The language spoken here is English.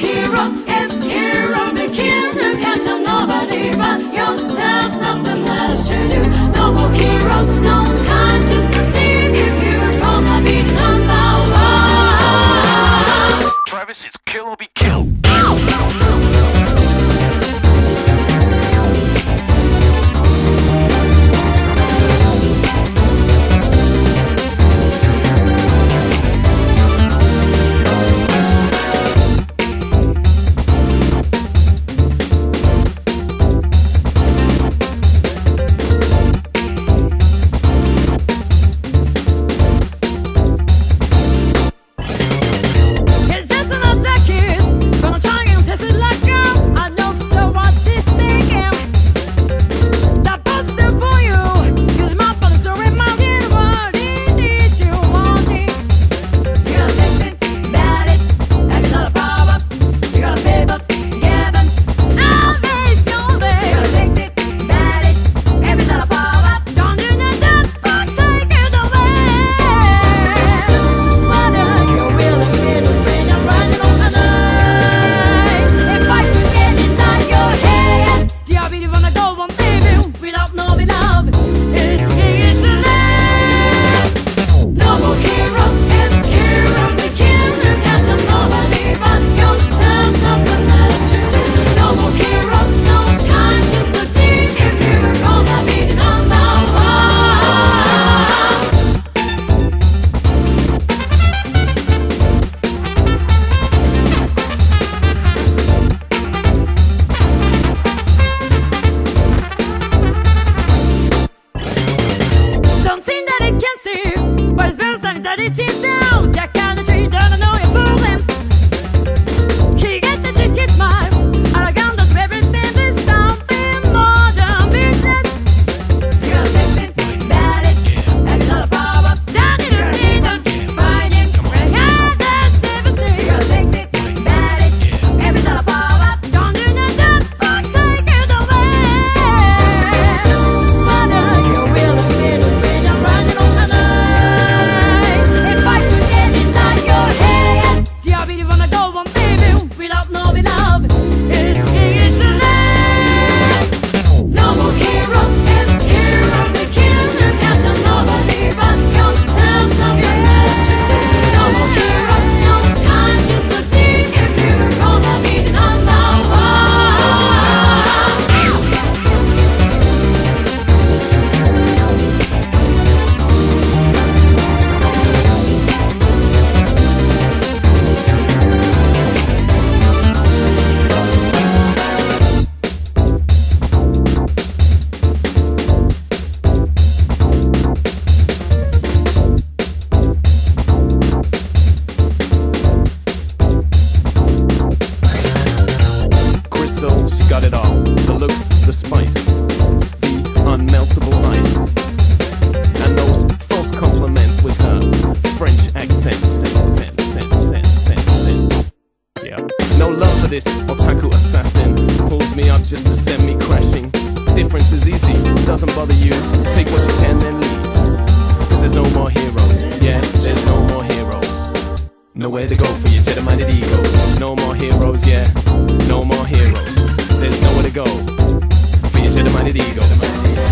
heroes. it down. Jack got it all the looks, the spice, the unmeltable ice. And those false compliments with her French accent. Yeah. No love for this otaku assassin. Pulls me up just to send me crashing. Difference is easy, doesn't bother you. Take what you can, then leave. Cause there's no more heroes. Yeah, there's no more heroes. Nowhere to go for your jedi-minded ego. No more heroes, yeah. No more heroes there's nowhere to go for your gentleman ego.